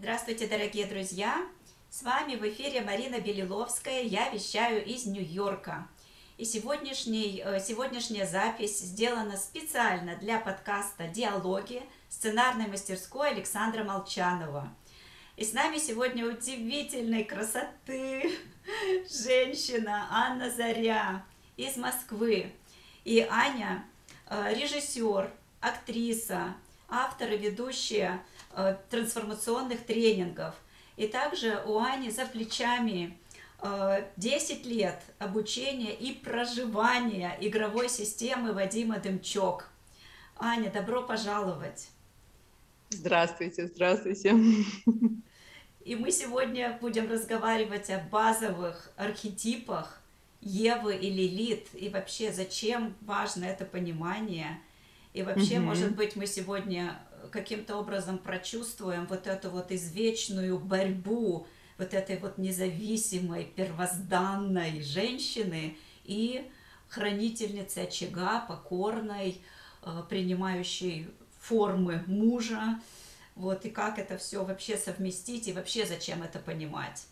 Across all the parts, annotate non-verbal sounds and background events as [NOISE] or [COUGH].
Здравствуйте, дорогие друзья! С вами в эфире Марина Белиловская, я вещаю из Нью-Йорка. И сегодняшний, э, сегодняшняя запись сделана специально для подкаста «Диалоги» сценарной мастерской Александра Молчанова. И с нами сегодня удивительной красоты [LAUGHS] женщина Анна Заря из Москвы. И Аня э, режиссер, актриса, автор и ведущая трансформационных тренингов. И также у Ани за плечами 10 э, лет обучения и проживания игровой системы Вадима Дымчок. Аня, добро пожаловать! Здравствуйте, здравствуйте! И мы сегодня будем разговаривать о базовых архетипах Евы и Лилит, и вообще зачем важно это понимание. И вообще, угу. может быть, мы сегодня каким-то образом прочувствуем вот эту вот извечную борьбу вот этой вот независимой, первозданной женщины и хранительницы очага, покорной, э, принимающей формы мужа, вот, и как это все вообще совместить, и вообще зачем это понимать.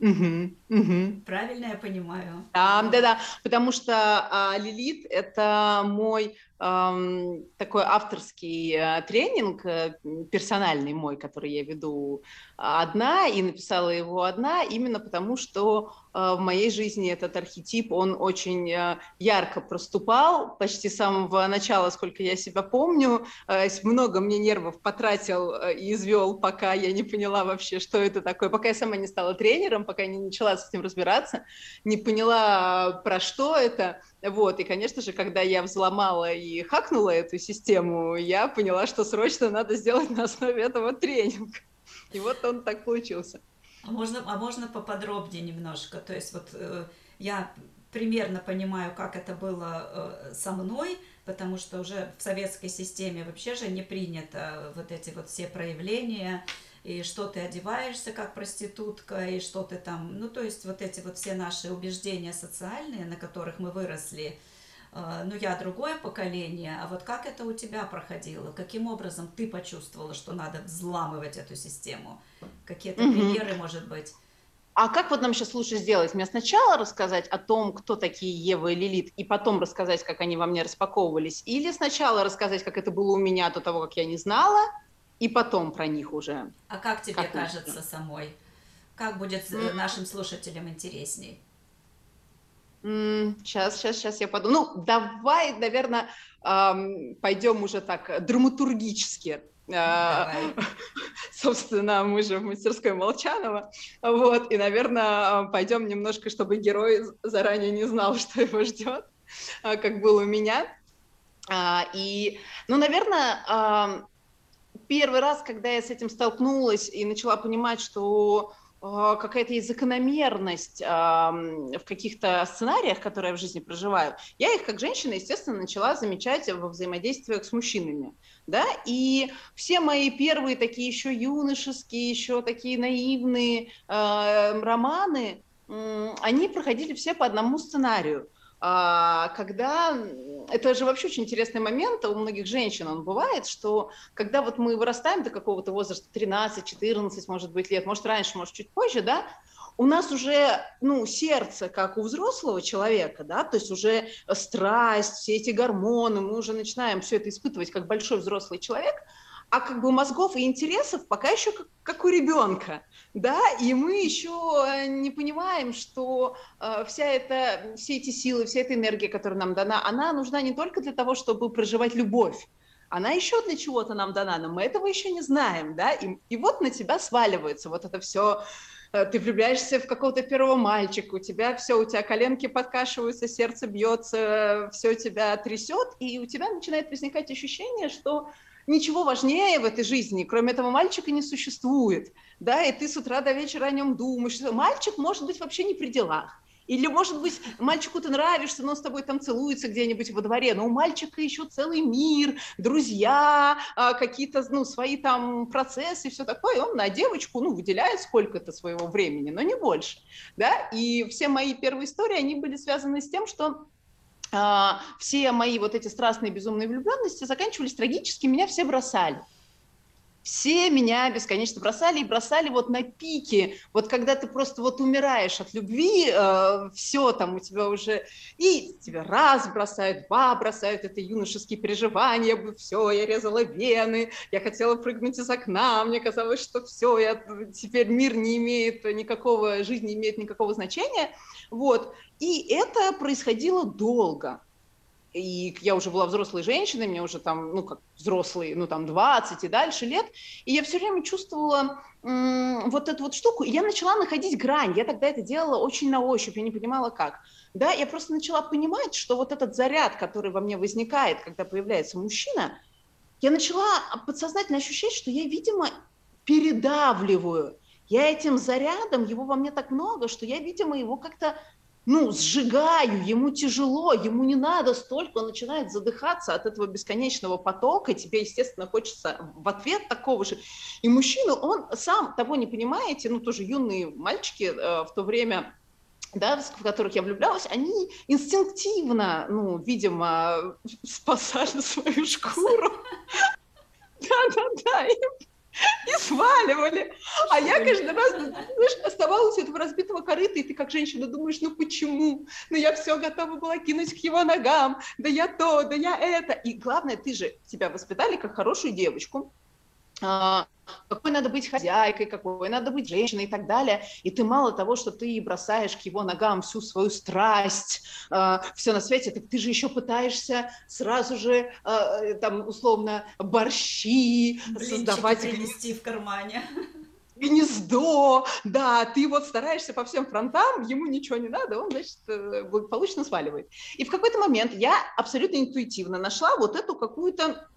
Угу, угу. Правильно я понимаю? Да, да, да, потому что а, Лилит это мой такой авторский э, тренинг, э, персональный мой, который я веду одна, и написала его одна, именно потому что в моей жизни этот архетип, он очень ярко проступал, почти с самого начала, сколько я себя помню, много мне нервов потратил и извел, пока я не поняла вообще, что это такое, пока я сама не стала тренером, пока не начала с этим разбираться, не поняла, про что это, вот, и, конечно же, когда я взломала и хакнула эту систему, я поняла, что срочно надо сделать на основе этого тренинг. И вот он так получился. А можно, а можно поподробнее немножко? То есть вот э, я примерно понимаю, как это было э, со мной, потому что уже в советской системе вообще же не принято вот эти вот все проявления, и что ты одеваешься как проститутка, и что ты там, ну, то есть вот эти вот все наши убеждения социальные, на которых мы выросли, э, ну, я другое поколение, а вот как это у тебя проходило? Каким образом ты почувствовала, что надо взламывать эту систему? Какие-то угу. примеры, может быть? А как вот нам сейчас лучше сделать? Мне сначала рассказать о том, кто такие Ева и Лилит, и потом рассказать, как они во мне распаковывались? Или сначала рассказать, как это было у меня до того, как я не знала, и потом про них уже. А как тебе как кажется лучше? самой? Как будет mm. нашим слушателям интересней? Сейчас, сейчас, сейчас я подумаю. Ну, давай, наверное, пойдем уже так драматургически. А, давай. [LAUGHS] Собственно, мы же в мастерской Молчанова, вот, и, наверное, пойдем немножко, чтобы герой заранее не знал, [LAUGHS] что его ждет, а, как было у меня. И, ну, наверное, первый раз, когда я с этим столкнулась и начала понимать, что какая-то есть закономерность э, в каких-то сценариях, которые я в жизни проживаю, я их как женщина, естественно, начала замечать во взаимодействиях с мужчинами. Да? И все мои первые такие еще юношеские, еще такие наивные э, романы, э, они проходили все по одному сценарию – когда это же вообще очень интересный момент, у многих женщин он бывает, что когда вот мы вырастаем до какого-то возраста, 13, 14, может быть, лет, может, раньше, может, чуть позже, да, у нас уже, ну, сердце, как у взрослого человека, да, то есть уже страсть, все эти гормоны, мы уже начинаем все это испытывать как большой взрослый человек – а как бы мозгов и интересов пока еще как, как у ребенка, да, и мы еще э, не понимаем, что э, вся эта, все эти силы, вся эта энергия, которая нам дана, она нужна не только для того, чтобы проживать любовь, она еще для чего-то нам дана, но мы этого еще не знаем, да, и, и вот на тебя сваливается вот это все, э, ты влюбляешься в какого-то первого мальчика, у тебя все, у тебя коленки подкашиваются, сердце бьется, все тебя трясет, и у тебя начинает возникать ощущение, что ничего важнее в этой жизни, кроме этого мальчика, не существует. Да, и ты с утра до вечера о нем думаешь. Мальчик может быть вообще не при делах. Или, может быть, мальчику ты нравишься, но с тобой там целуется где-нибудь во дворе, но у мальчика еще целый мир, друзья, а, какие-то, ну, свои там процессы и все такое, он на девочку, ну, выделяет сколько-то своего времени, но не больше, да, и все мои первые истории, они были связаны с тем, что все мои вот эти страстные безумные влюбленности заканчивались трагически, меня все бросали. Все меня бесконечно бросали и бросали вот на пике. Вот когда ты просто вот умираешь от любви, э, все там у тебя уже... И тебя раз бросают, два бросают, это юношеские переживания, все, я резала вены, я хотела прыгнуть из окна, мне казалось, что все, я, теперь мир не имеет никакого, жизнь не имеет никакого значения. Вот. И это происходило долго и я уже была взрослой женщиной, мне уже там, ну, как взрослые, ну, там, 20 и дальше лет, и я все время чувствовала м- вот эту вот штуку, и я начала находить грань, я тогда это делала очень на ощупь, я не понимала как, да, я просто начала понимать, что вот этот заряд, который во мне возникает, когда появляется мужчина, я начала подсознательно ощущать, что я, видимо, передавливаю, я этим зарядом, его во мне так много, что я, видимо, его как-то ну, сжигаю, ему тяжело, ему не надо столько, он начинает задыхаться от этого бесконечного потока, тебе, естественно, хочется в ответ такого же. И мужчина, он сам того не понимаете, ну, тоже юные мальчики э, в то время да, в которых я влюблялась, они инстинктивно, ну, видимо, спасали свою шкуру. Да-да-да, [LAUGHS] [LAUGHS] и сваливали. А я каждый раз, [LAUGHS] знаешь, оставалась у этого разбитого корыта, и ты как женщина думаешь, ну почему? Ну я все готова была кинуть к его ногам, да я то, да я это. И главное, ты же тебя воспитали как хорошую девочку, какой надо быть хозяйкой, какой надо быть женщиной и так далее. И ты мало того, что ты бросаешь к его ногам всю свою страсть, э, все на свете, так ты же еще пытаешься сразу же, э, там, условно, борщи Блинчики создавать. принести в кармане гнездо, да, ты вот стараешься по всем фронтам, ему ничего не надо, он, значит, э, благополучно сваливает. И в какой-то момент я абсолютно интуитивно нашла вот эту какую-то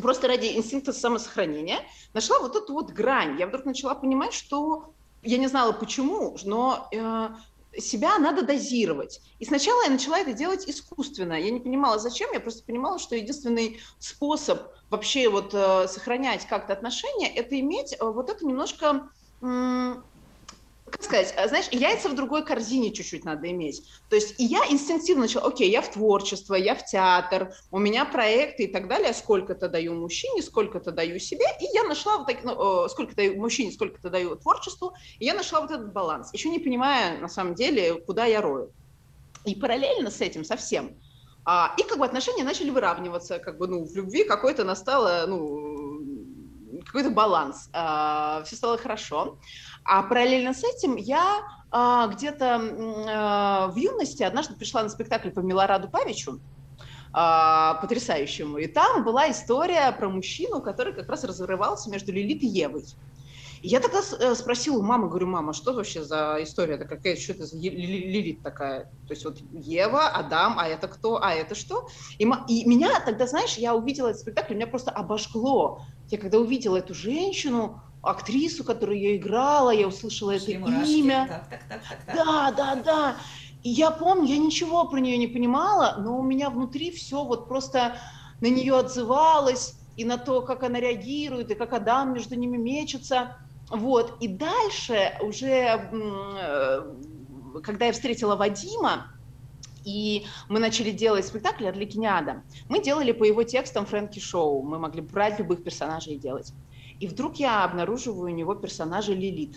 просто ради инстинкта самосохранения нашла вот эту вот грань. Я вдруг начала понимать, что я не знала почему, но э, себя надо дозировать. И сначала я начала это делать искусственно. Я не понимала, зачем, я просто понимала, что единственный способ вообще вот э, сохранять как-то отношения, это иметь э, вот это немножко как сказать, а, знаешь, яйца в другой корзине чуть-чуть надо иметь. То есть и я инстинктивно начала, окей, я в творчество, я в театр, у меня проекты и так далее, сколько-то даю мужчине, сколько-то даю себе, и я нашла вот так, ну, сколько даю мужчине, сколько-то даю творчеству, и я нашла вот этот баланс, еще не понимая, на самом деле, куда я рою. И параллельно с этим совсем, а, и как бы отношения начали выравниваться, как бы, ну, в любви какой-то настало, ну, какой-то баланс, а, все стало хорошо. А параллельно с этим я а, где-то а, в юности однажды пришла на спектакль по Милораду Павичу, а, потрясающему. И там была история про мужчину, который как раз разрывался между Лилит и Евой. И я тогда э, спросила у мамы, говорю, мама, что вообще за история это какая, что это за Лилит такая? То есть вот Ева, Адам, а это кто, а это что? И, и меня тогда, знаешь, я увидела этот спектакль, меня просто обожгло. Я когда увидела эту женщину, актрису, которую я играла, я услышала это имя. Так, так, так, так, так. Да, да, да. И я помню, я ничего про нее не понимала, но у меня внутри все вот просто на нее отзывалось, и на то, как она реагирует, и как Адам между ними мечется. Вот. И дальше уже, э, когда я встретила Вадима, и мы начали делать спектакль «Орликиниада», мы делали по его текстам Фрэнки Шоу, мы могли брать любых персонажей и делать. И вдруг я обнаруживаю у него персонажа Лилит.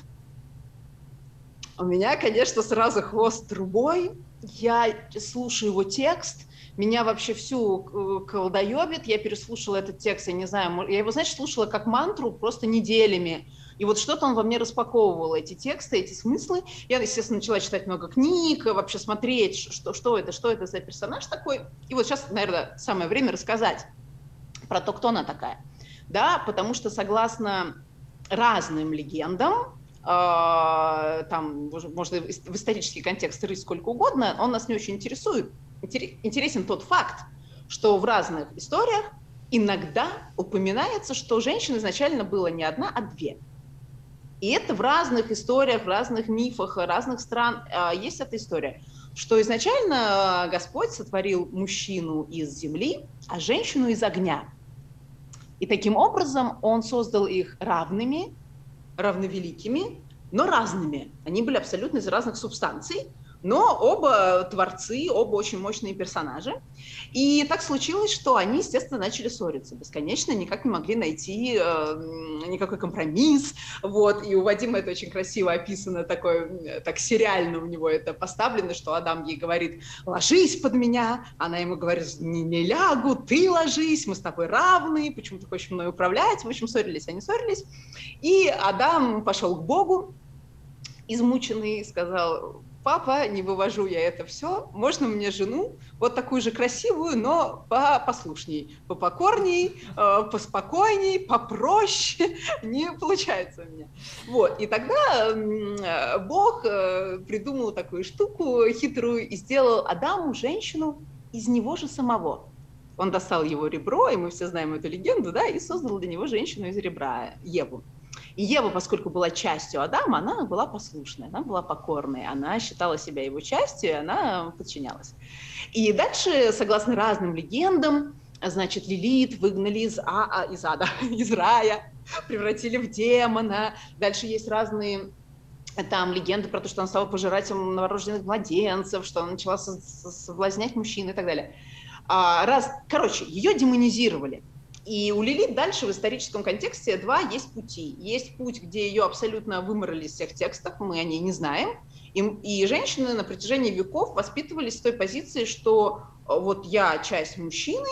У меня, конечно, сразу хвост трубой. Я слушаю его текст, меня вообще всю колдоебит. Я переслушала этот текст, я не знаю, я его, знаешь, слушала как мантру просто неделями. И вот что-то он во мне распаковывал, эти тексты, эти смыслы. Я, естественно, начала читать много книг, вообще смотреть, что, что это, что это за персонаж такой. И вот сейчас, наверное, самое время рассказать про то, кто она такая да, потому что согласно разным легендам, э, там можно в исторический контекст рыть сколько угодно, он нас не очень интересует. Интересен тот факт, что в разных историях иногда упоминается, что женщин изначально было не одна, а две. И это в разных историях, в разных мифах разных стран э, есть эта история, что изначально Господь сотворил мужчину из земли, а женщину из огня – и таким образом он создал их равными, равновеликими, но разными. Они были абсолютно из разных субстанций, но оба творцы, оба очень мощные персонажи. И так случилось, что они, естественно, начали ссориться бесконечно, никак не могли найти э, никакой компромисс. Вот. И у Вадима это очень красиво описано, такой, так сериально у него это поставлено, что Адам ей говорит, ложись под меня, она ему говорит, не, не лягу, ты ложись, мы с тобой равны, почему ты хочешь мной управлять? В общем, ссорились, они ссорились. И Адам пошел к Богу, измученный, сказал, папа, не вывожу я это все, можно мне жену, вот такую же красивую, но послушней, попокорней, э, поспокойней, попроще, [LAUGHS] не получается у меня. Вот, и тогда э, Бог э, придумал такую штуку хитрую и сделал Адаму женщину из него же самого. Он достал его ребро, и мы все знаем эту легенду, да, и создал для него женщину из ребра, Еву. И Ева, поскольку была частью Адама, она была послушной, она была покорной, она считала себя его частью, и она подчинялась. И дальше, согласно разным легендам, значит, Лилит выгнали из, а, а, из ада, [LAUGHS] из рая, превратили в демона. Дальше есть разные там легенды про то, что она стала пожирателем новорожденных младенцев, что она начала соблазнять мужчин и так далее. А, раз, короче, ее демонизировали. И у Лилит дальше в историческом контексте два есть пути. Есть путь, где ее абсолютно выморали из всех текстов, мы о ней не знаем. И, и женщины на протяжении веков воспитывались с той позиции, что э, вот я часть мужчины,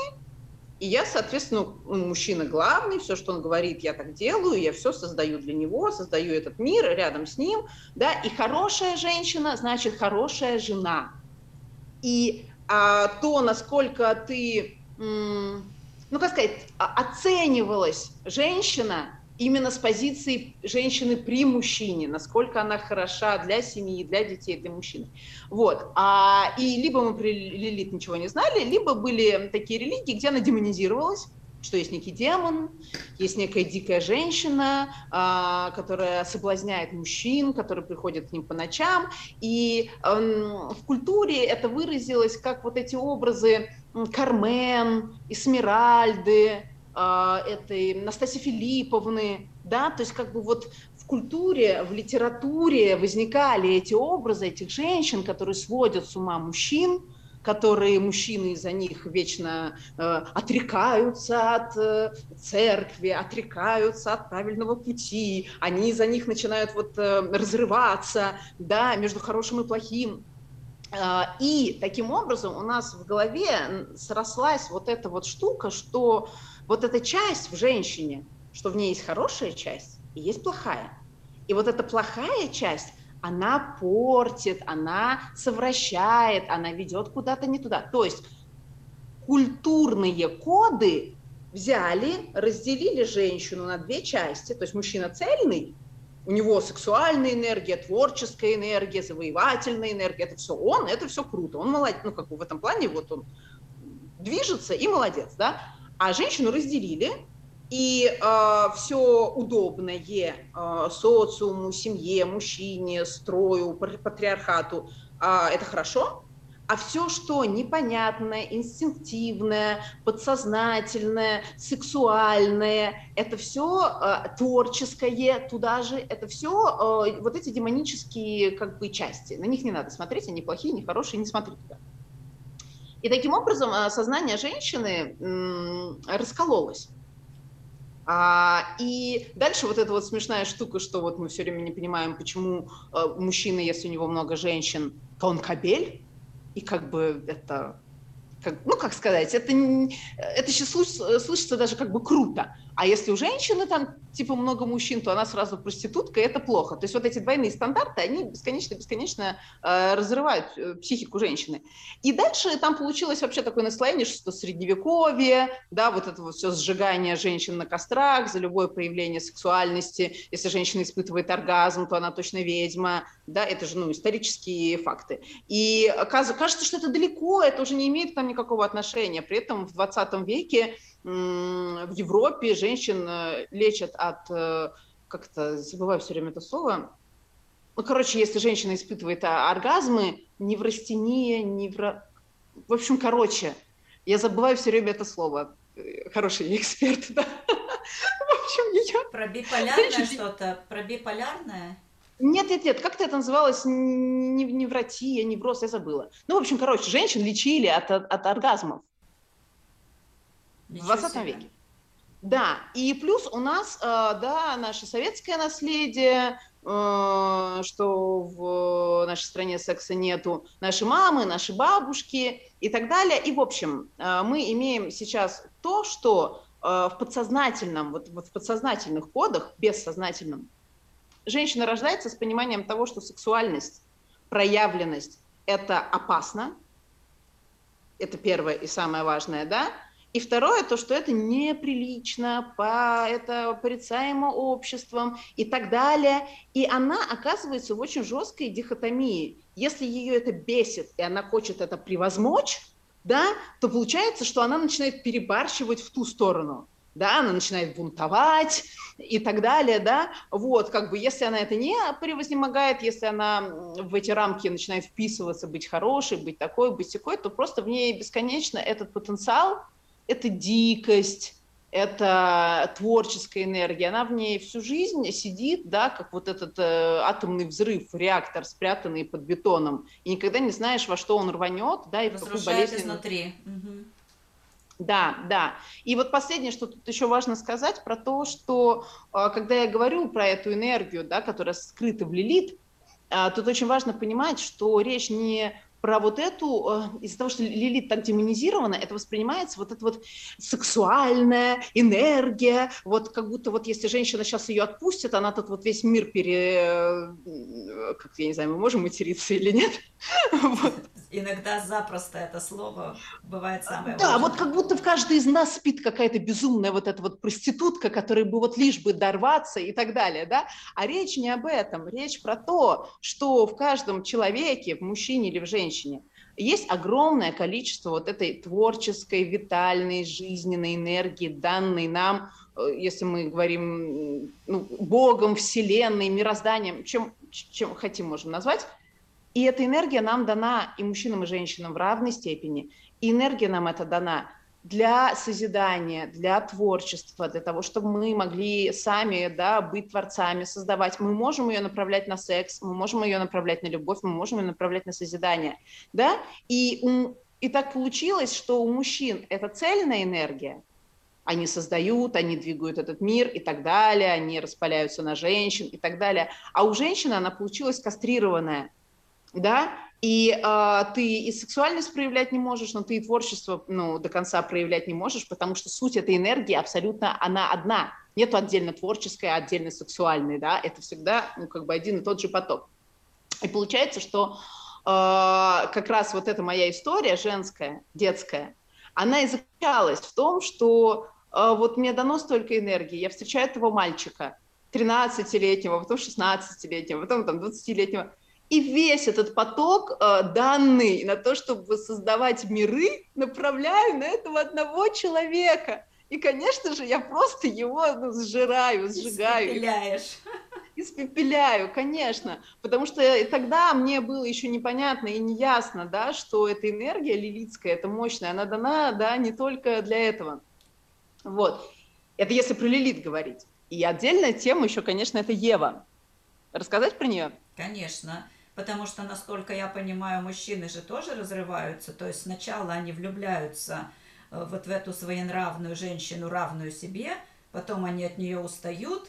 и я, соответственно, мужчина главный, все, что он говорит, я так делаю, я все создаю для него, создаю этот мир рядом с ним, да, и хорошая женщина значит хорошая жена. И а, то, насколько ты ну, как сказать, оценивалась женщина именно с позиции женщины при мужчине, насколько она хороша для семьи, для детей, для мужчины. Вот. А, и либо мы при Лилит ничего не знали, либо были такие религии, где она демонизировалась, что есть некий демон, есть некая дикая женщина, а, которая соблазняет мужчин, которые приходят к ним по ночам. И в культуре это выразилось как вот эти образы Кармен, Эсмеральды, а, этой Настасьи Филипповны, да, то есть как бы вот в культуре, в литературе возникали эти образы этих женщин, которые сводят с ума мужчин, которые мужчины из-за них вечно э, отрекаются от э, церкви, отрекаются от правильного пути, они из-за них начинают вот э, разрываться, да, между хорошим и плохим. Э, и таким образом у нас в голове срослась вот эта вот штука, что вот эта часть в женщине, что в ней есть хорошая часть и есть плохая. И вот эта плохая часть, она портит, она совращает, она ведет куда-то не туда. То есть культурные коды взяли, разделили женщину на две части, то есть мужчина цельный, у него сексуальная энергия, творческая энергия, завоевательная энергия, это все он, это все круто, он молодец, ну как бы в этом плане вот он движется и молодец, да, а женщину разделили, и э, все удобное э, социуму, семье, мужчине, строю, патриархату э, это хорошо, а все, что непонятное, инстинктивное, подсознательное, сексуальное, это все э, творческое, туда же, это все э, вот эти демонические как бы части. На них не надо смотреть, они плохие, не хорошие, не смотри туда. И таким образом сознание женщины раскололось. А, и дальше вот эта вот смешная штука, что вот мы все время не понимаем, почему э, мужчина, если у него много женщин, то он кабель, и как бы это как, ну, как сказать, это, это сейчас слышится даже как бы круто. А если у женщины там, типа, много мужчин, то она сразу проститутка, и это плохо. То есть вот эти двойные стандарты, они бесконечно-бесконечно э, разрывают э, психику женщины. И дальше там получилось вообще такое наслоение, что средневековье, да, вот это вот все сжигание женщин на кострах за любое проявление сексуальности. Если женщина испытывает оргазм, то она точно ведьма, да, это же, ну, исторические факты. И кажется, что это далеко, это уже не имеет к нам никакого отношения. При этом в 20 веке в Европе женщин э, лечат от, э, как-то, забываю все время это слово, ну, короче, если женщина испытывает а, оргазмы, неврастения, невро... В общем, короче, я забываю все время это слово. Э, хороший [LAUGHS] эксперт, да. В общем, ее... Про биполярное что-то? Про биполярное? Нет, нет, нет, как-то это называлось невротия, невроз, я забыла. Ну, в общем, короче, женщин лечили от, от оргазмов Ничего в 20 себе. веке. Да, и плюс у нас, э, да, наше советское наследие, э, что в нашей стране секса нету, наши мамы, наши бабушки и так далее. И, в общем, э, мы имеем сейчас то, что в подсознательном, вот, вот в подсознательных кодах, бессознательном, женщина рождается с пониманием того, что сексуальность, проявленность – это опасно, это первое и самое важное, да, и второе, то, что это неприлично, по, это порицаемо обществом и так далее. И она оказывается в очень жесткой дихотомии. Если ее это бесит, и она хочет это превозмочь, да, то получается, что она начинает перебарщивать в ту сторону да, она начинает бунтовать и так далее, да, вот, как бы, если она это не превознемогает, если она в эти рамки начинает вписываться, быть хорошей, быть такой, быть такой, то просто в ней бесконечно этот потенциал, эта дикость, это творческая энергия, она в ней всю жизнь сидит, да, как вот этот э, атомный взрыв, реактор, спрятанный под бетоном, и никогда не знаешь, во что он рванет, да, и в какую болезнь... изнутри. Угу. Да, да. И вот последнее, что тут еще важно сказать, про то, что а, когда я говорю про эту энергию, да, которая скрыта в лилит, а, тут очень важно понимать, что речь не про вот эту, э, из-за того, что Лилит так демонизирована, это воспринимается вот эта вот сексуальная энергия, вот как будто вот если женщина сейчас ее отпустит, она тут вот весь мир пере... Э, как я не знаю, мы можем материться или нет? [LAUGHS] Иногда запросто это слово бывает самое Да, важное. вот как будто в каждой из нас спит какая-то безумная вот эта вот проститутка, которая бы вот лишь бы дорваться и так далее, да? А речь не об этом, речь про то, что в каждом человеке, в мужчине или в женщине, женщине. Есть огромное количество вот этой творческой, витальной, жизненной энергии, данной нам, э, если мы говорим ну, Богом, Вселенной, мирозданием, чем, чем хотим можем назвать. И эта энергия нам дана и мужчинам, и женщинам в равной степени. И энергия нам это дана для созидания, для творчества, для того, чтобы мы могли сами да, быть творцами, создавать. Мы можем ее направлять на секс, мы можем ее направлять на любовь, мы можем ее направлять на созидание. Да? И, и так получилось, что у мужчин это цельная энергия, они создают, они двигают этот мир и так далее, они распаляются на женщин и так далее. А у женщины она получилась кастрированная, да, и э, ты и сексуальность проявлять не можешь, но ты и творчество ну, до конца проявлять не можешь, потому что суть этой энергии абсолютно она одна. Нету отдельно творческой, отдельно сексуальной, да, это всегда ну, как бы один и тот же поток. И получается, что э, как раз вот эта моя история женская, детская, она и заключалась в том, что э, вот мне дано столько энергии, я встречаю этого мальчика, 13-летнего, потом 16-летнего, потом там 20-летнего, и весь этот поток э, данный на то, чтобы создавать миры, направляю на этого одного человека. И, конечно же, я просто его ну, сжираю, сжигаю. Испепеляешь. Испепеляю, конечно. Потому что тогда мне было еще непонятно и неясно, да, что эта энергия лилитская, это мощная, она дана да, не только для этого. Вот. Это если про лилит говорить. И отдельная тема еще, конечно, это Ева. Рассказать про нее? Конечно. Потому что, насколько я понимаю, мужчины же тоже разрываются. То есть сначала они влюбляются э, вот в эту своенравную женщину, равную себе, потом они от нее устают,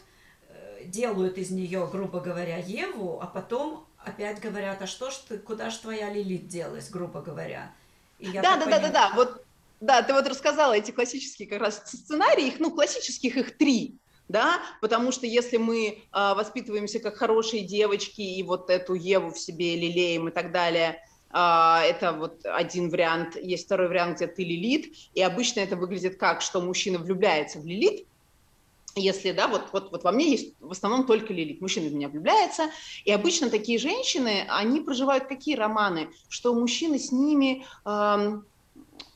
э, делают из нее, грубо говоря, Еву, а потом опять говорят, а что ж ты, куда ж твоя Лилит делась, грубо говоря. И да, да, поним... да, да, да, вот, да, ты вот рассказала эти классические как раз сценарии, их, ну, классических их три да, потому что если мы э, воспитываемся как хорошие девочки и вот эту Еву в себе лелеем и так далее, э, это вот один вариант, есть второй вариант, где ты лилит, и обычно это выглядит как, что мужчина влюбляется в лилит, если, да, вот, вот, вот во мне есть в основном только лилит, мужчина в меня влюбляется, и обычно такие женщины, они проживают какие романы, что мужчины с ними... Э,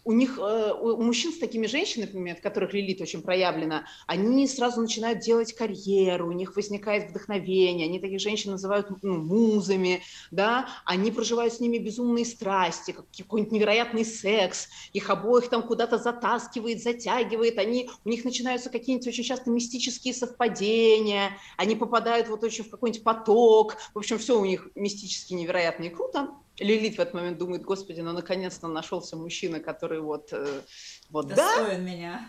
у них, э, у мужчин с такими женщинами, например, от которых Лилит очень проявлена, они сразу начинают делать карьеру, у них возникает вдохновение, они таких женщин называют ну, музами, да, они проживают с ними безумные страсти, какой-нибудь невероятный секс, их обоих там куда-то затаскивает, затягивает, они, у них начинаются какие-нибудь очень часто мистические совпадения, они попадают вот очень в какой-нибудь поток, в общем, все у них мистически невероятно и круто, Лилит в этот момент думает, господи, ну наконец-то нашелся мужчина, который вот, э, вот достоин да? меня.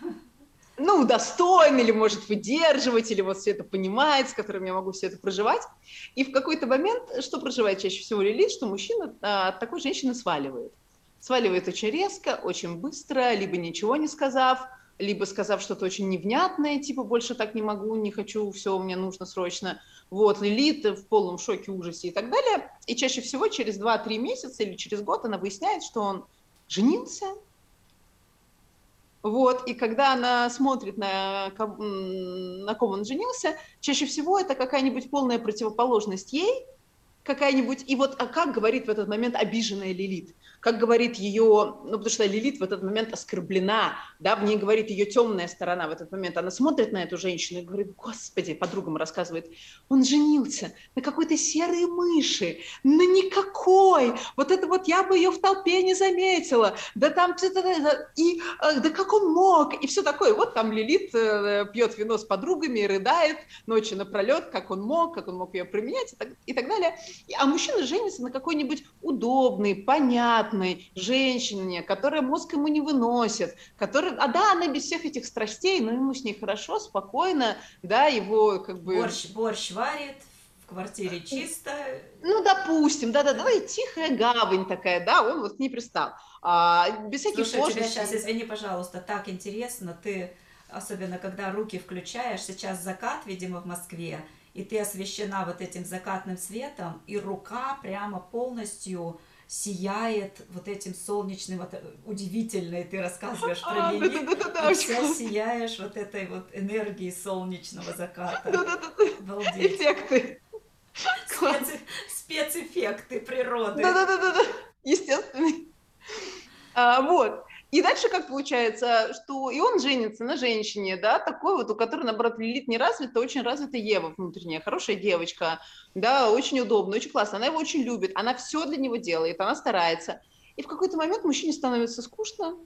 Ну, достоин, или может выдерживать, или вот все это понимает, с которым я могу все это проживать. И в какой-то момент, что проживает чаще всего Лилит, что мужчина а, от такой женщины сваливает. Сваливает очень резко, очень быстро, либо ничего не сказав, либо сказав что-то очень невнятное, типа больше так не могу, не хочу, все, мне нужно срочно. Вот, Лилит в полном шоке, ужасе и так далее. И чаще всего через 2-3 месяца или через год она выясняет, что он женился. Вот, и когда она смотрит на, на ком он женился, чаще всего это какая-нибудь полная противоположность ей, какая-нибудь, и вот а как говорит в этот момент обиженная Лилит – как говорит ее, ну, потому что Лилит в этот момент оскорблена, да, в ней говорит ее темная сторона в этот момент, она смотрит на эту женщину и говорит, господи, подругам рассказывает, он женился на какой-то серой мыши, на никакой, вот это вот я бы ее в толпе не заметила, да там, и э, да как он мог, и все такое, вот там Лилит э, пьет вино с подругами, рыдает ночи напролет, как он мог, как он мог ее применять и так, и так далее, а мужчина женится на какой-нибудь удобный, понятный, приятной женщине, которая мозг ему не выносит, которая, а да, она без всех этих страстей, но ему с ней хорошо, спокойно, да, его как бы... Борщ, борщ варит, в квартире чисто. Ну, допустим, да-да-да, и тихая гавань такая, да, он вот не пристал. А, без всяких Слушай, сложностей. тебя сейчас, извини, пожалуйста, так интересно, ты, особенно когда руки включаешь, сейчас закат, видимо, в Москве, и ты освещена вот этим закатным светом, и рука прямо полностью сияет вот этим солнечным, вот, удивительно, и ты рассказываешь про Лилит, [LAUGHS] а, вся сияешь вот этой вот энергией солнечного заката. Обалдеть. Эффекты. [LAUGHS] Специ... Спецэффекты природы. Да-да-да, естественный. А, вот. И дальше как получается, что и он женится на женщине, да, такой вот, у которой, наоборот, Лилит не развита, очень развита Ева внутренняя, хорошая девочка, да, очень удобно, очень классно, она его очень любит, она все для него делает, она старается. И в какой-то момент мужчине становится скучно,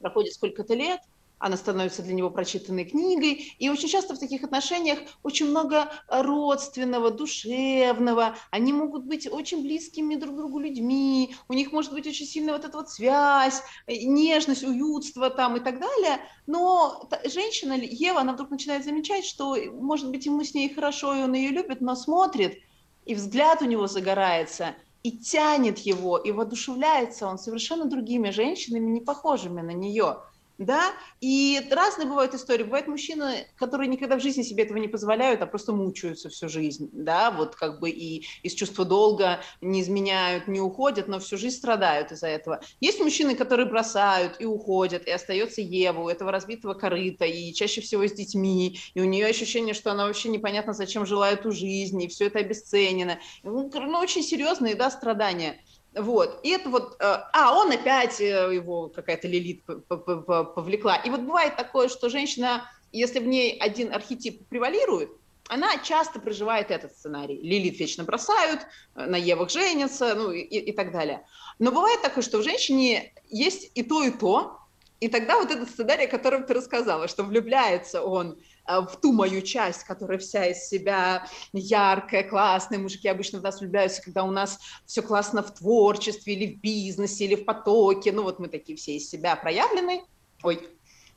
проходит сколько-то лет, она становится для него прочитанной книгой. И очень часто в таких отношениях очень много родственного, душевного. Они могут быть очень близкими друг другу людьми. У них может быть очень сильная вот эта вот связь, э, нежность, уютство там и так далее. Но женщина, Ева, она вдруг начинает замечать, что, может быть, ему с ней хорошо, и он ее любит, но смотрит, и взгляд у него загорается, и тянет его, и воодушевляется он совершенно другими женщинами, не похожими на нее да, и разные бывают истории. Бывают мужчины, которые никогда в жизни себе этого не позволяют, а просто мучаются всю жизнь, да, вот как бы и из чувства долга не изменяют, не уходят, но всю жизнь страдают из-за этого. Есть мужчины, которые бросают и уходят, и остается Ева у этого разбитого корыта, и чаще всего с детьми, и у нее ощущение, что она вообще непонятно, зачем жила эту жизнь, и все это обесценено. Ну, ну очень серьезные, да, страдания. Вот, и это вот, э, а, он опять, э, его какая-то лилит повлекла. И вот бывает такое, что женщина, если в ней один архетип превалирует, она часто проживает этот сценарий. Лилит вечно бросают, э, на Евах женятся, ну и, и так далее. Но бывает такое, что в женщине есть и то, и то, и тогда вот этот сценарий, о котором ты рассказала, что влюбляется он в ту мою часть, которая вся из себя яркая, классная. Мужики обычно в нас влюбляются, когда у нас все классно в творчестве или в бизнесе, или в потоке. Ну вот мы такие все из себя проявлены. Ой,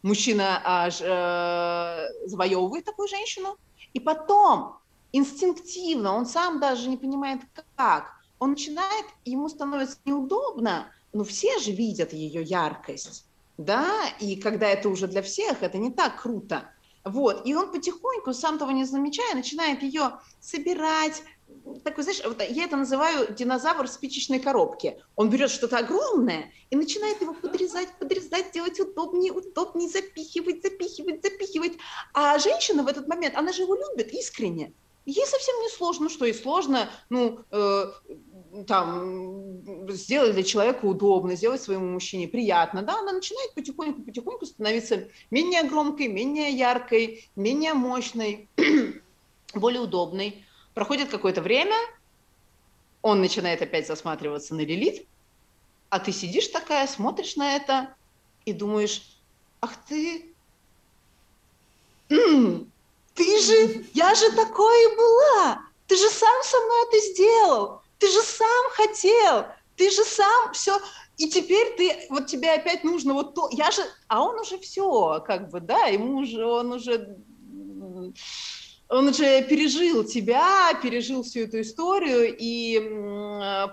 мужчина аж э, завоевывает такую женщину. И потом инстинктивно, он сам даже не понимает как, он начинает, ему становится неудобно, но все же видят ее яркость, да, и когда это уже для всех, это не так круто. Вот, и он потихоньку, сам того не замечая, начинает ее собирать, такой, знаешь, вот я это называю динозавр в спичечной коробке. Он берет что-то огромное и начинает его подрезать, подрезать, делать удобнее, удобнее, запихивать, запихивать, запихивать. А женщина в этот момент, она же его любит искренне. Ей совсем не сложно, что и сложно, ну, э, там, сделать для человека удобно, сделать своему мужчине приятно, да, она начинает потихоньку-потихоньку становиться менее громкой, менее яркой, менее мощной, [CLEARS THROAT] более удобной. Проходит какое-то время, он начинает опять засматриваться на Лилит, а ты сидишь такая, смотришь на это и думаешь, ах ты, ты же, я же такое и была, ты же сам со мной это сделал, ты же сам хотел, ты же сам все, и теперь ты, вот тебе опять нужно вот то, я же, а он уже все, как бы, да, ему уже, он уже, он уже пережил тебя, пережил всю эту историю, и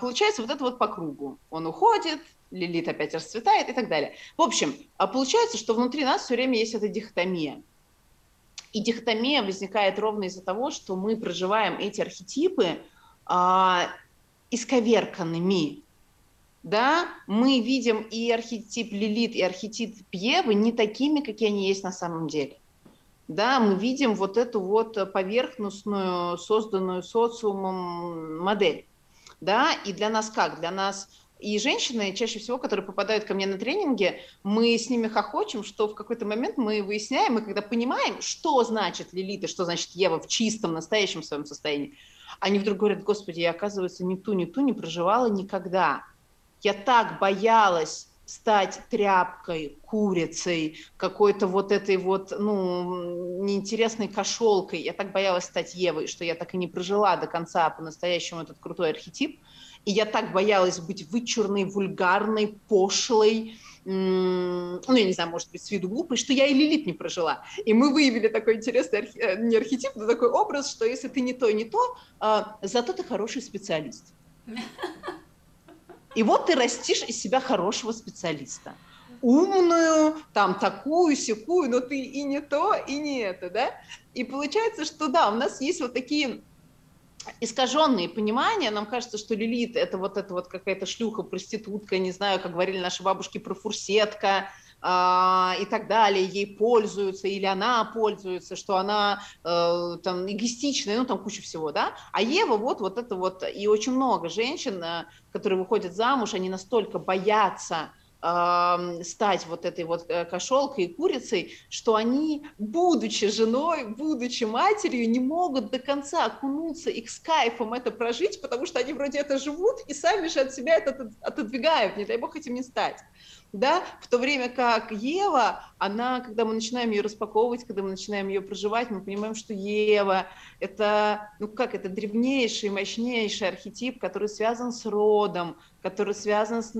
получается вот это вот по кругу. Он уходит, Лилит опять расцветает и так далее. В общем, а получается, что внутри нас все время есть эта дихотомия. И дихотомия возникает ровно из-за того, что мы проживаем эти архетипы а, исковерканными. Да, мы видим и архетип Лилит, и архетип Евы не такими, какие они есть на самом деле. Да, мы видим вот эту вот поверхностную, созданную социумом модель. Да, и для нас как? Для нас и женщины, чаще всего, которые попадают ко мне на тренинги, мы с ними хохочем, что в какой-то момент мы выясняем, мы когда понимаем, что значит Лилит и что значит Ева в чистом, настоящем своем состоянии, они вдруг говорят, господи, я, оказывается, ни ту, ни ту не проживала никогда. Я так боялась стать тряпкой, курицей, какой-то вот этой вот, ну, неинтересной кошелкой. Я так боялась стать Евой, что я так и не прожила до конца по-настоящему этот крутой архетип. И я так боялась быть вычурной, вульгарной, пошлой, ну, я не знаю, может быть, с виду глупой, что я и Лилит не прожила. И мы выявили такой интересный архи... Э, не архетип, но такой образ, что если ты не то, не то, а, зато ты хороший специалист. И вот ты растишь из себя хорошего специалиста. Умную, там, такую, секую, но ты и не то, и не это, да? И получается, что да, у нас есть вот такие искаженные понимания. Нам кажется, что Лилит это вот это вот какая-то шлюха, проститутка, не знаю, как говорили наши бабушки про фурсетка, Uh, и так далее, ей пользуются, или она пользуется, что она uh, там эгоистичная, ну там куча всего, да, а Ева вот, вот это вот, и очень много женщин, uh, которые выходят замуж, они настолько боятся стать вот этой вот э, кошелкой и курицей, что они, будучи женой, будучи матерью, не могут до конца окунуться и с кайфом это прожить, потому что они вроде это живут и сами же от себя это отодвигают, не дай бог этим не стать. Да, в то время как Ева, она, когда мы начинаем ее распаковывать, когда мы начинаем ее проживать, мы понимаем, что Ева – это, ну как, это древнейший, мощнейший архетип, который связан с родом, который связан с,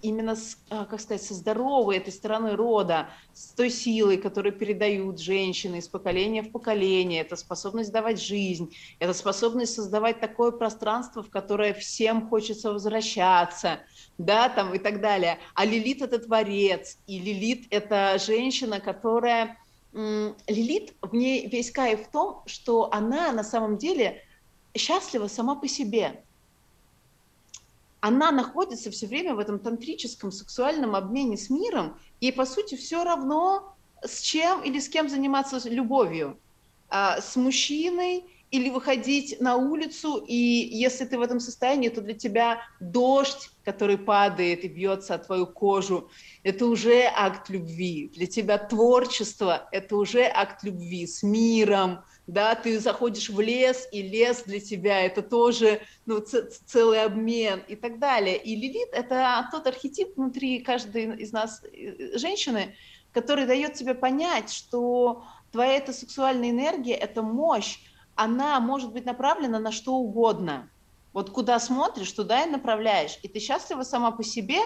именно с, а, как сказать, со здоровой этой стороны рода, с той силой, которую передают женщины из поколения в поколение. Это способность давать жизнь, это способность создавать такое пространство, в которое всем хочется возвращаться, да, там и так далее. А Лилит – это творец, и Лилит – это женщина, которая… Лилит, в ней весь кайф в том, что она на самом деле счастлива сама по себе. Она находится все время в этом тантрическом сексуальном обмене с миром, и по сути все равно с чем или с кем заниматься любовью. А, с мужчиной или выходить на улицу, и если ты в этом состоянии, то для тебя дождь, который падает и бьется о твою кожу, это уже акт любви. Для тебя творчество – это уже акт любви с миром, да, ты заходишь в лес, и лес для тебя – это тоже ну, целый обмен и так далее. И Лилит – это тот архетип внутри каждой из нас, э, женщины, который дает тебе понять, что твоя эта сексуальная энергия – это мощь, она может быть направлена на что угодно. Вот куда смотришь, туда и направляешь. И ты счастлива сама по себе,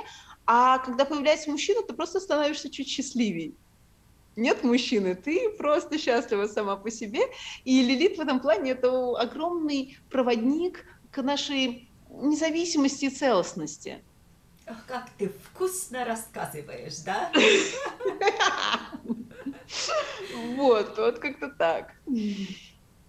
а когда появляется мужчина, ты просто становишься чуть счастливее. Нет мужчины, ты просто счастлива сама по себе. И Лилит в этом плане это огромный проводник к нашей независимости и целостности. Ах, как ты вкусно рассказываешь, да? [LAUGHS] Вот, вот как-то так.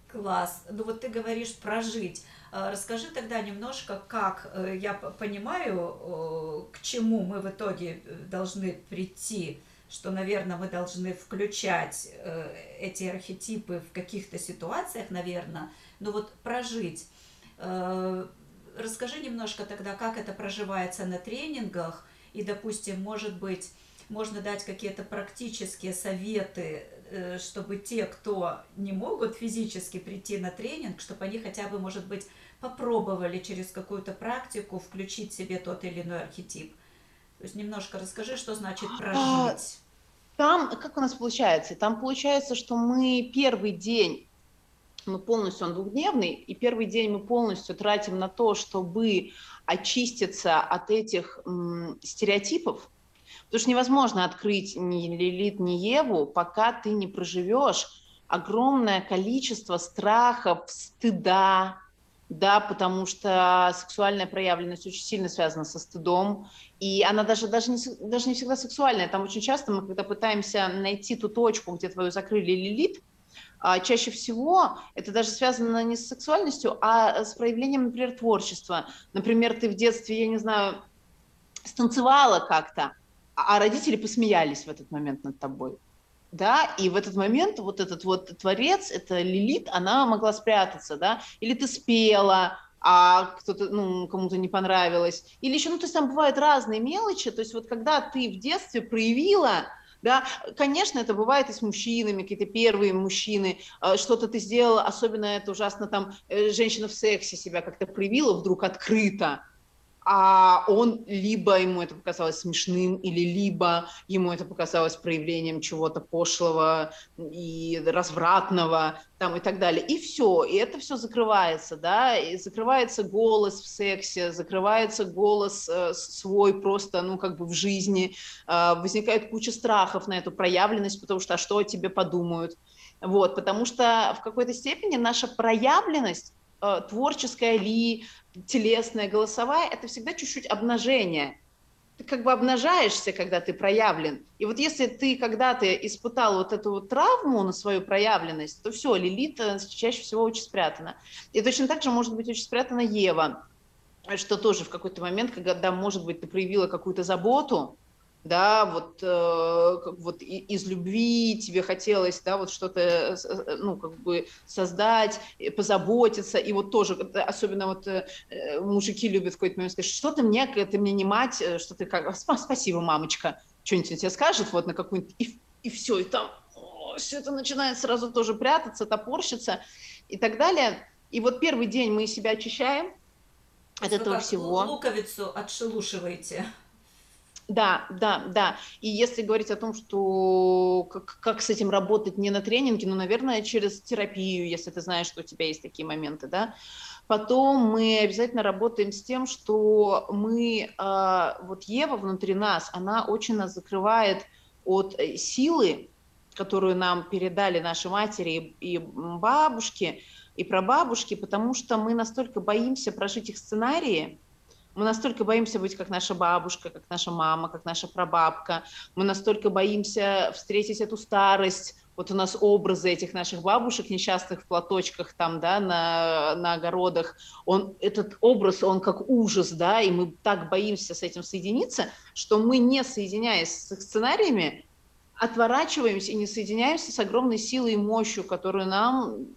Класс. Ну вот ты говоришь прожить. А, расскажи тогда немножко, как э, я понимаю, к чему мы в итоге э, должны прийти, что, наверное, мы должны включать э, эти архетипы в каких-то ситуациях, наверное, но вот прожить. расскажи немножко тогда, как это проживается на тренингах, и, допустим, может быть, можно дать какие-то практические советы, э, чтобы те, кто не могут физически прийти на тренинг, чтобы они хотя бы, может быть, попробовали через какую-то практику включить себе тот или иной архетип. То есть немножко расскажи, что значит а, прожить. Там, как у нас получается? Там получается, что мы первый день, мы полностью, он двухдневный, и первый день мы полностью тратим на то, чтобы очиститься от этих м, стереотипов, Потому что невозможно открыть ни Лилит, ни Еву, пока ты не проживешь огромное количество страхов, стыда, да, потому что сексуальная проявленность очень сильно связана со стыдом, и она даже, даже, не, даже не всегда сексуальная. Там очень часто мы, когда пытаемся найти ту точку, где твою закрыли лилит, а, чаще всего это даже связано не с сексуальностью, а с проявлением, например, творчества. Например, ты в детстве, я не знаю, станцевала как-то, а родители посмеялись в этот момент над тобой. Да, и в этот момент вот этот вот творец, это Лилит, она могла спрятаться, да, или ты спела, а кто-то, ну, кому-то не понравилось, или еще, ну, то есть там бывают разные мелочи, то есть вот когда ты в детстве проявила, да, конечно, это бывает и с мужчинами, какие-то первые мужчины, э, что-то ты сделала, особенно это ужасно там, э, женщина в сексе себя как-то проявила вдруг открыто, а он либо ему это показалось смешным, или либо ему это показалось проявлением чего-то пошлого и развратного, там и так далее. И все, и это все закрывается, да, и закрывается голос в сексе, закрывается голос э, свой просто, ну, как бы в жизни, э, возникает куча страхов на эту проявленность, потому что а что о тебе подумают, вот, потому что в какой-то степени наша проявленность творческая ли, телесная, голосовая, это всегда чуть-чуть обнажение. Ты как бы обнажаешься, когда ты проявлен. И вот если ты когда-то испытал вот эту вот травму на свою проявленность, то все, Лилит чаще всего очень спрятана. И точно так же может быть очень спрятана Ева, что тоже в какой-то момент, когда, может быть, ты проявила какую-то заботу, да, вот, э, вот из любви тебе хотелось, да, вот что-то, э, э, ну, как бы создать, позаботиться, и вот тоже, особенно вот э, мужики любят в какой-то момент сказать, что ты мне, ты мне не мать, что ты как, спасибо, мамочка, что-нибудь тебе скажет, вот на какую-нибудь, и, и все, и там о, все это начинает сразу тоже прятаться, топорщиться и так далее. И вот первый день мы себя очищаем от этого всего. Луковицу отшелушиваете. Да, да, да. И если говорить о том, что как, как с этим работать не на тренинге, ну, наверное, через терапию, если ты знаешь, что у тебя есть такие моменты, да. Потом мы обязательно работаем с тем, что мы, э, вот Ева внутри нас, она очень нас закрывает от э, силы, которую нам передали наши матери и бабушки, и прабабушки, потому что мы настолько боимся прожить их сценарии, мы настолько боимся быть как наша бабушка, как наша мама, как наша прабабка. Мы настолько боимся встретить эту старость. Вот у нас образы этих наших бабушек, несчастных в платочках там, да, на, на огородах. Он, этот образ, он как ужас, да, и мы так боимся с этим соединиться, что мы, не соединяясь с их сценариями, отворачиваемся и не соединяемся с огромной силой и мощью, которую нам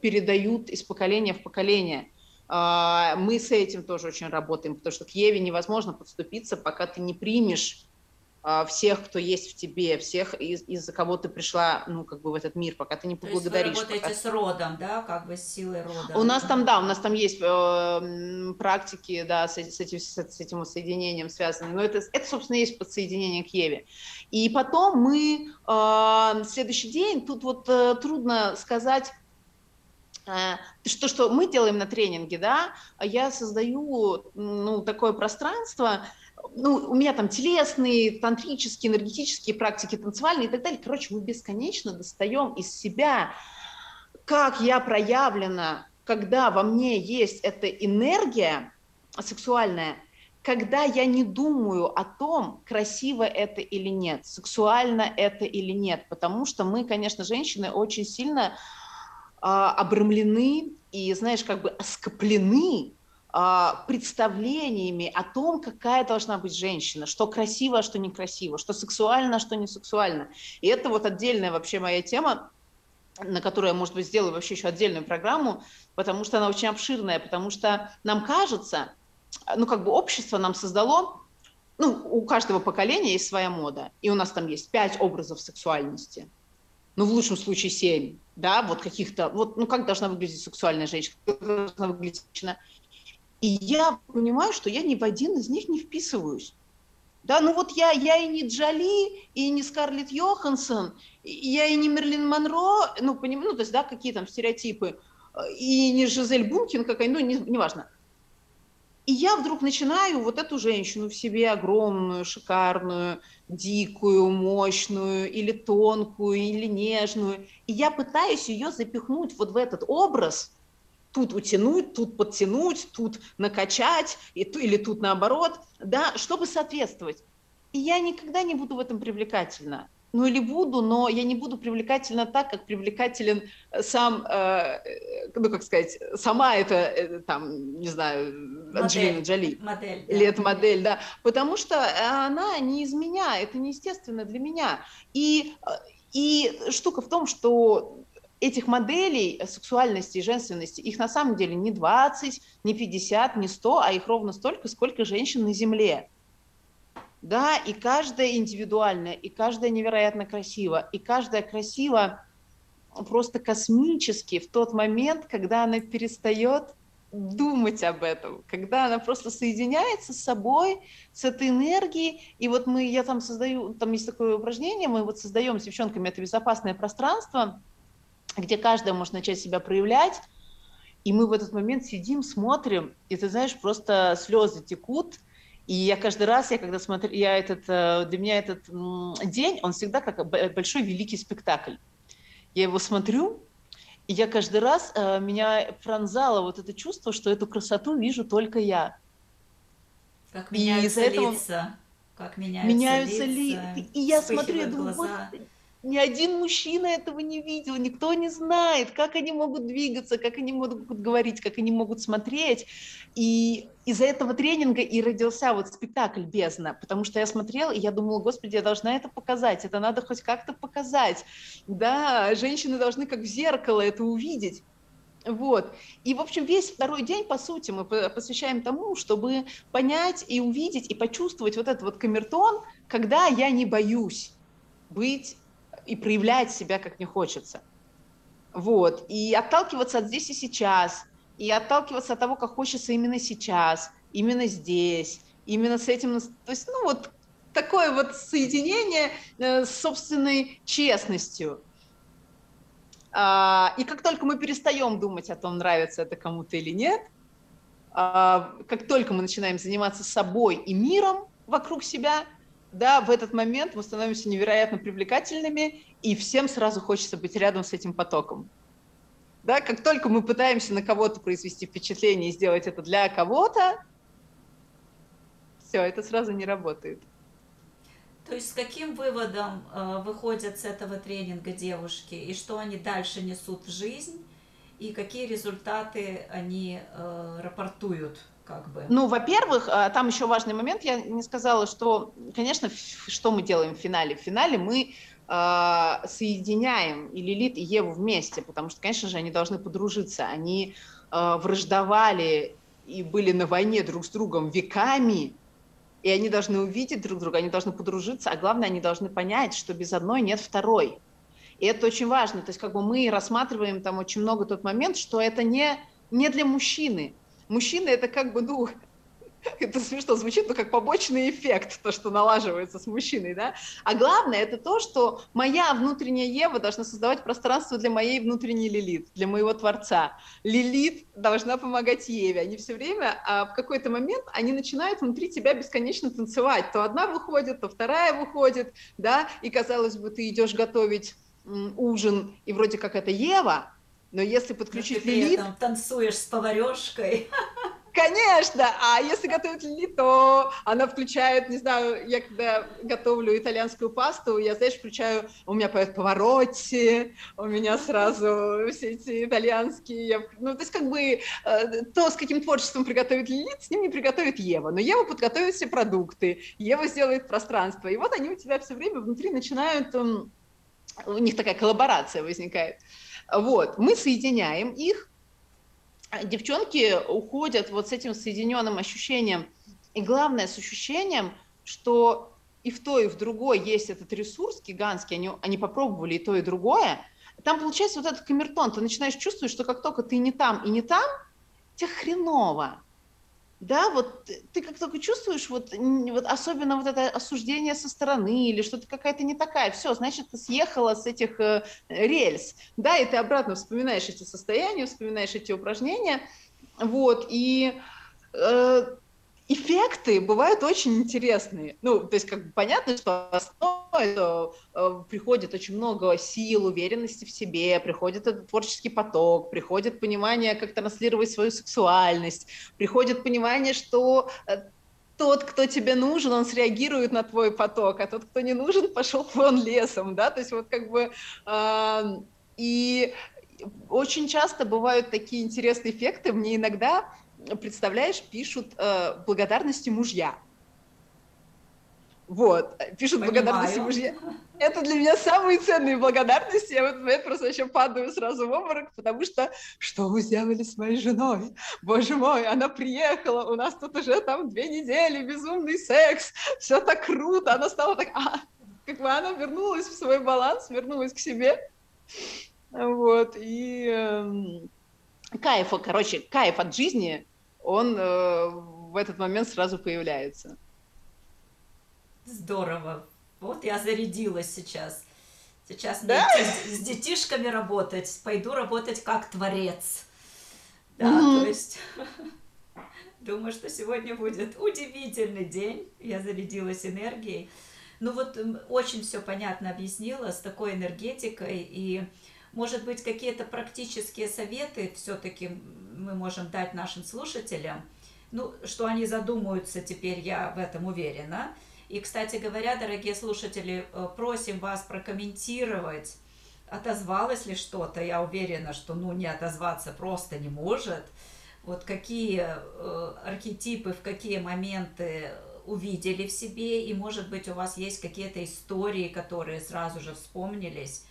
передают из поколения в поколение. А, мы с этим тоже очень работаем, потому что к Еве невозможно подступиться, пока ты не примешь а, всех, кто есть в тебе, всех, из- из-за кого ты пришла, ну, как бы в этот мир, пока ты не поблагодаришь. То есть вы работаете пока... с родом, да, как бы с силой рода? У нас там, да, у нас там есть э, практики, да, с, с, этим, с, с этим соединением связаны, но это, это, собственно, есть подсоединение к Еве. И потом мы, э, следующий день, тут вот э, трудно сказать, что, что мы делаем на тренинге, да, я создаю ну, такое пространство, ну, у меня там телесные, тантрические, энергетические практики, танцевальные и так далее. Короче, мы бесконечно достаем из себя, как я проявлена, когда во мне есть эта энергия сексуальная, когда я не думаю о том, красиво это или нет, сексуально это или нет, потому что мы, конечно, женщины очень сильно а, обрамлены и, знаешь, как бы оскоплены а, представлениями о том, какая должна быть женщина, что красиво, а что некрасиво, что сексуально, а что не сексуально. И это вот отдельная вообще моя тема, на которую я, может быть, сделаю вообще еще отдельную программу, потому что она очень обширная, потому что нам кажется, ну, как бы общество нам создало, ну, у каждого поколения есть своя мода, и у нас там есть пять образов сексуальности, ну, в лучшем случае семь, да, вот каких-то, вот, ну, как должна выглядеть сексуальная женщина, как должна выглядеть женщина. И я понимаю, что я ни в один из них не вписываюсь. Да, ну вот я, я и не Джоли, и не Скарлетт Йоханссон, я и не Мерлин Монро, ну, поним, ну, то есть, да, какие там стереотипы, и не Жизель Бункин какая, ну, не, неважно. И я вдруг начинаю вот эту женщину в себе огромную, шикарную, дикую, мощную, или тонкую, или нежную, и я пытаюсь ее запихнуть вот в этот образ, тут утянуть, тут подтянуть, тут накачать, и, или тут наоборот, да, чтобы соответствовать. И я никогда не буду в этом привлекательна. Ну или буду, но я не буду привлекательна так, как привлекателен сам, э, ну как сказать, сама это, э, там, не знаю, модель, Анджелина Джоли. Модель. Да. Или это модель, да. Потому что она не из меня, это неестественно для меня. И, э, и штука в том, что этих моделей сексуальности и женственности, их на самом деле не 20, не 50, не 100, а их ровно столько, сколько женщин на Земле. Да, и каждая индивидуальная, и каждая невероятно красиво, и каждая красиво просто космически в тот момент, когда она перестает думать об этом, когда она просто соединяется с собой, с этой энергией, и вот мы, я там создаю, там есть такое упражнение, мы вот создаем с девчонками это безопасное пространство, где каждая может начать себя проявлять, и мы в этот момент сидим, смотрим, и ты знаешь, просто слезы текут, и я каждый раз, я когда смотрю, я этот, э, для меня этот день, он всегда как большой великий спектакль. Я его смотрю, и я каждый раз, э, меня пронзало вот это чувство, что эту красоту вижу только я. Как меняются и этого лица. Как меняются, меняются лица. Ли... И я смотрю, я думаю, глаза. Ни один мужчина этого не видел, никто не знает, как они могут двигаться, как они могут говорить, как они могут смотреть. И из-за этого тренинга и родился вот спектакль «Бездна», потому что я смотрела, и я думала, господи, я должна это показать, это надо хоть как-то показать. Да, женщины должны как в зеркало это увидеть. Вот. И, в общем, весь второй день, по сути, мы посвящаем тому, чтобы понять и увидеть, и почувствовать вот этот вот камертон, когда я не боюсь быть и проявлять себя, как мне хочется. Вот. И отталкиваться от здесь и сейчас, и отталкиваться от того, как хочется именно сейчас, именно здесь, именно с этим, то есть, ну вот такое вот соединение э, с собственной честностью. А, и как только мы перестаем думать о том, нравится это кому-то или нет, а, как только мы начинаем заниматься собой и миром вокруг себя, да, в этот момент мы становимся невероятно привлекательными, и всем сразу хочется быть рядом с этим потоком. Да, как только мы пытаемся на кого-то произвести впечатление и сделать это для кого-то, все, это сразу не работает. То есть с каким выводом э, выходят с этого тренинга девушки и что они дальше несут в жизнь и какие результаты они э, рапортуют? как бы? Ну, во-первых, а, там еще важный момент. Я не сказала, что, конечно, что мы делаем в финале. В финале мы э, соединяем и Лилит, и Еву вместе, потому что, конечно же, они должны подружиться. Они э, враждовали и были на войне друг с другом веками, и они должны увидеть друг друга, они должны подружиться, а главное, они должны понять, что без одной нет второй. И это очень важно. То есть как бы мы рассматриваем там очень много тот момент, что это не, не для мужчины, мужчина это как бы, ну, это смешно звучит, но как побочный эффект, то, что налаживается с мужчиной, да. А главное, это то, что моя внутренняя Ева должна создавать пространство для моей внутренней Лилит, для моего Творца. Лилит должна помогать Еве. Они все время, а в какой-то момент, они начинают внутри тебя бесконечно танцевать. То одна выходит, то вторая выходит, да, и, казалось бы, ты идешь готовить ужин, и вроде как это Ева, но если подключить но Лилит... Там танцуешь с поварешкой. [LAUGHS] Конечно, а если готовить Лилит, то она включает, не знаю, я когда готовлю итальянскую пасту, я, знаешь, включаю, у меня поет повороте, у меня сразу все эти итальянские, ну, то есть как бы э, то, с каким творчеством приготовит Лилит, с ним не приготовит Ева, но Ева подготовит все продукты, Ева сделает пространство, и вот они у тебя все время внутри начинают эм, у них такая коллаборация возникает. Вот, мы соединяем их, девчонки уходят вот с этим соединенным ощущением, и главное, с ощущением, что и в то, и в другой есть этот ресурс гигантский, они, они попробовали и то, и другое, там получается вот этот камертон, ты начинаешь чувствовать, что как только ты не там и не там, тебе хреново. Да, вот ты как только чувствуешь, вот, вот особенно вот это осуждение со стороны или что-то какая-то не такая, все, значит, ты съехала с этих э, рельс, да, и ты обратно вспоминаешь эти состояния, вспоминаешь эти упражнения, вот, и э, эффекты бывают очень интересные. Ну, то есть, как бы понятно, что основой э, приходит очень много сил, уверенности в себе, приходит этот творческий поток, приходит понимание, как транслировать свою сексуальность, приходит понимание, что э, тот, кто тебе нужен, он среагирует на твой поток, а тот, кто не нужен, [LAUGHS] пошел вон лесом, да, то есть вот как бы э, и очень часто бывают такие интересные эффекты. Мне иногда представляешь, пишут э, благодарности мужья. Вот, пишут Понимаю. благодарности мужья. Это для меня самые ценные благодарности. Я в этот момент просто еще падаю сразу в обморок, потому что что вы сделали с моей женой? Боже мой, она приехала, у нас тут уже там две недели, безумный секс, все так круто, она стала так... А, как бы она вернулась в свой баланс, вернулась к себе. Вот, и э, кайф, короче, кайф от жизни он э, в этот момент сразу появляется. Здорово. Вот я зарядилась сейчас. Сейчас да? с, с детишками работать. Пойду работать как творец. Да, mm-hmm. то есть [LAUGHS] думаю, что сегодня будет удивительный день. Я зарядилась энергией. Ну вот очень все понятно объяснила с такой энергетикой и может быть, какие-то практические советы все-таки мы можем дать нашим слушателям, ну, что они задумаются теперь, я в этом уверена. И, кстати говоря, дорогие слушатели, э, просим вас прокомментировать, отозвалось ли что-то. Я уверена, что ну, не отозваться просто не может. Вот какие э, архетипы, в какие моменты увидели в себе, и, может быть, у вас есть какие-то истории, которые сразу же вспомнились,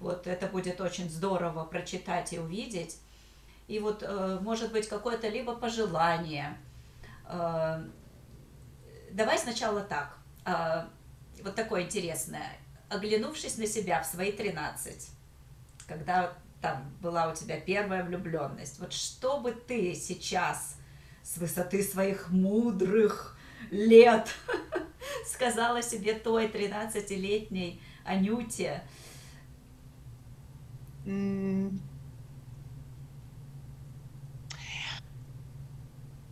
вот это будет очень здорово прочитать и увидеть. И вот, э, может быть, какое-то либо пожелание. Э, давай сначала так. Э, вот такое интересное. Оглянувшись на себя в свои 13, когда там была у тебя первая влюбленность, вот что бы ты сейчас с высоты своих мудрых лет [LAUGHS] сказала себе той 13-летней Анюте,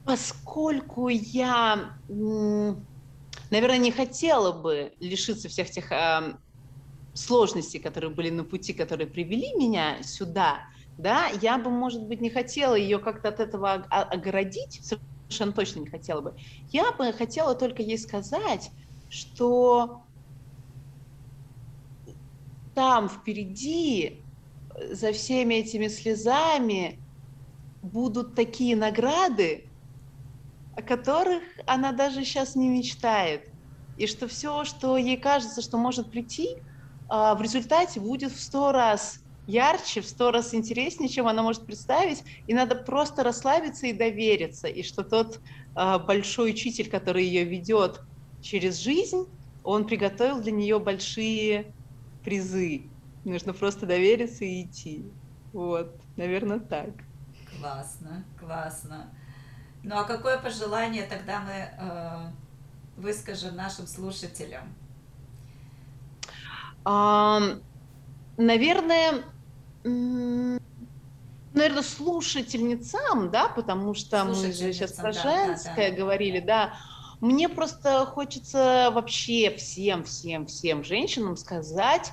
Поскольку я, наверное, не хотела бы лишиться всех тех э, сложностей, которые были на пути, которые привели меня сюда, да, я бы, может быть, не хотела ее как-то от этого огородить, совершенно точно не хотела бы. Я бы хотела только ей сказать, что там впереди за всеми этими слезами будут такие награды, о которых она даже сейчас не мечтает. И что все, что ей кажется, что может прийти, а, в результате будет в сто раз ярче, в сто раз интереснее, чем она может представить. И надо просто расслабиться и довериться. И что тот а, большой учитель, который ее ведет через жизнь, он приготовил для нее большие призы. Нужно просто довериться и идти. Вот, наверное, так. Классно, классно. Ну а какое пожелание тогда мы э, выскажем нашим слушателям? А, наверное, наверное, слушательницам, да, потому что мы же сейчас про женское да, да, говорили, да. да. Мне просто хочется вообще всем, всем, всем женщинам сказать,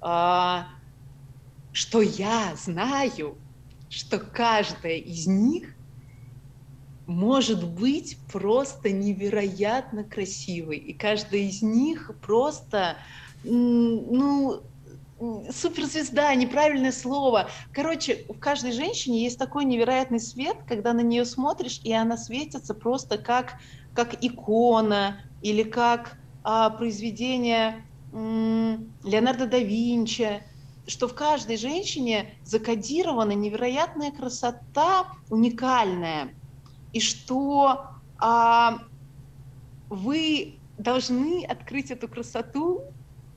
что я знаю, что каждая из них может быть просто невероятно красивой. И каждая из них просто, ну, суперзвезда, неправильное слово. Короче, в каждой женщине есть такой невероятный свет, когда на нее смотришь, и она светится просто как, как икона или как а, произведение Леонардо да Винчи, что в каждой женщине закодирована невероятная красота, уникальная, и что а, вы должны открыть эту красоту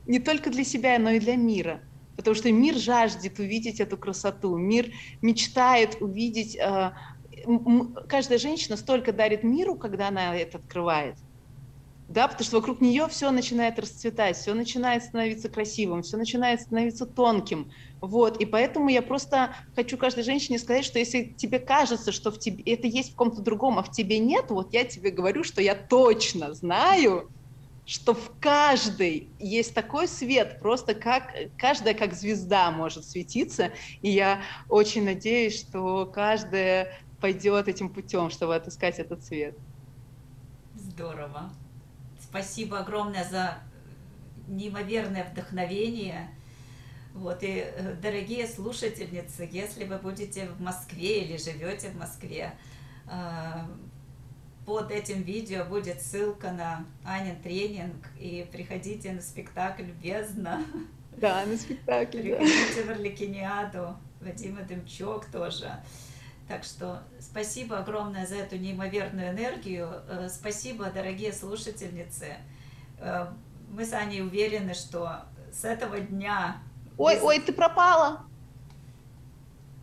не только для себя, но и для мира. Потому что мир жаждет увидеть эту красоту, мир мечтает увидеть... Э, каждая женщина столько дарит миру, когда она это открывает да, потому что вокруг нее все начинает расцветать, все начинает становиться красивым, все начинает становиться тонким, вот, и поэтому я просто хочу каждой женщине сказать, что если тебе кажется, что в тебе это есть в ком-то другом, а в тебе нет, вот я тебе говорю, что я точно знаю, что в каждой есть такой свет, просто как каждая как звезда может светиться, и я очень надеюсь, что каждая пойдет этим путем, чтобы отыскать этот свет. Здорово. Спасибо огромное за неимоверное вдохновение. Вот, и, э, дорогие слушательницы, если вы будете в Москве или живете в Москве, э, под этим видео будет ссылка на Анин тренинг, и приходите на спектакль «Бездна». Да, на спектакль, Приходите да. в Орликиниаду, Вадима Демчок тоже. Так что спасибо огромное за эту неимоверную энергию. Э, спасибо, дорогие слушательницы. Э, мы с Аней уверены, что с этого дня... Ой, ой, ты пропала!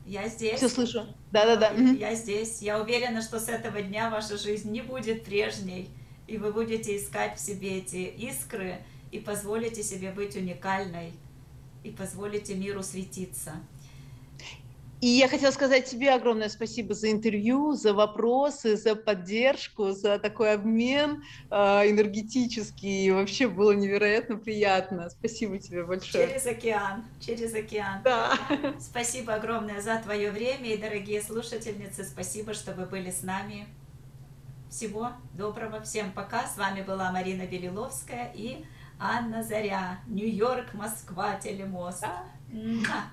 Я здесь. Все слышу. Да-да-да. Я здесь. Я уверена, что с этого дня ваша жизнь не будет прежней, и вы будете искать в себе эти искры и позволите себе быть уникальной, и позволите миру светиться. И я хотела сказать тебе огромное спасибо за интервью, за вопросы, за поддержку, за такой обмен э, энергетический. И вообще было невероятно приятно. Спасибо тебе большое. Через океан, через океан. Да. Спасибо огромное за твое время. И, дорогие слушательницы, спасибо, что вы были с нами. Всего доброго. Всем пока. С вами была Марина Белиловская и Анна Заря. Нью-Йорк, Москва, Телемост. Да.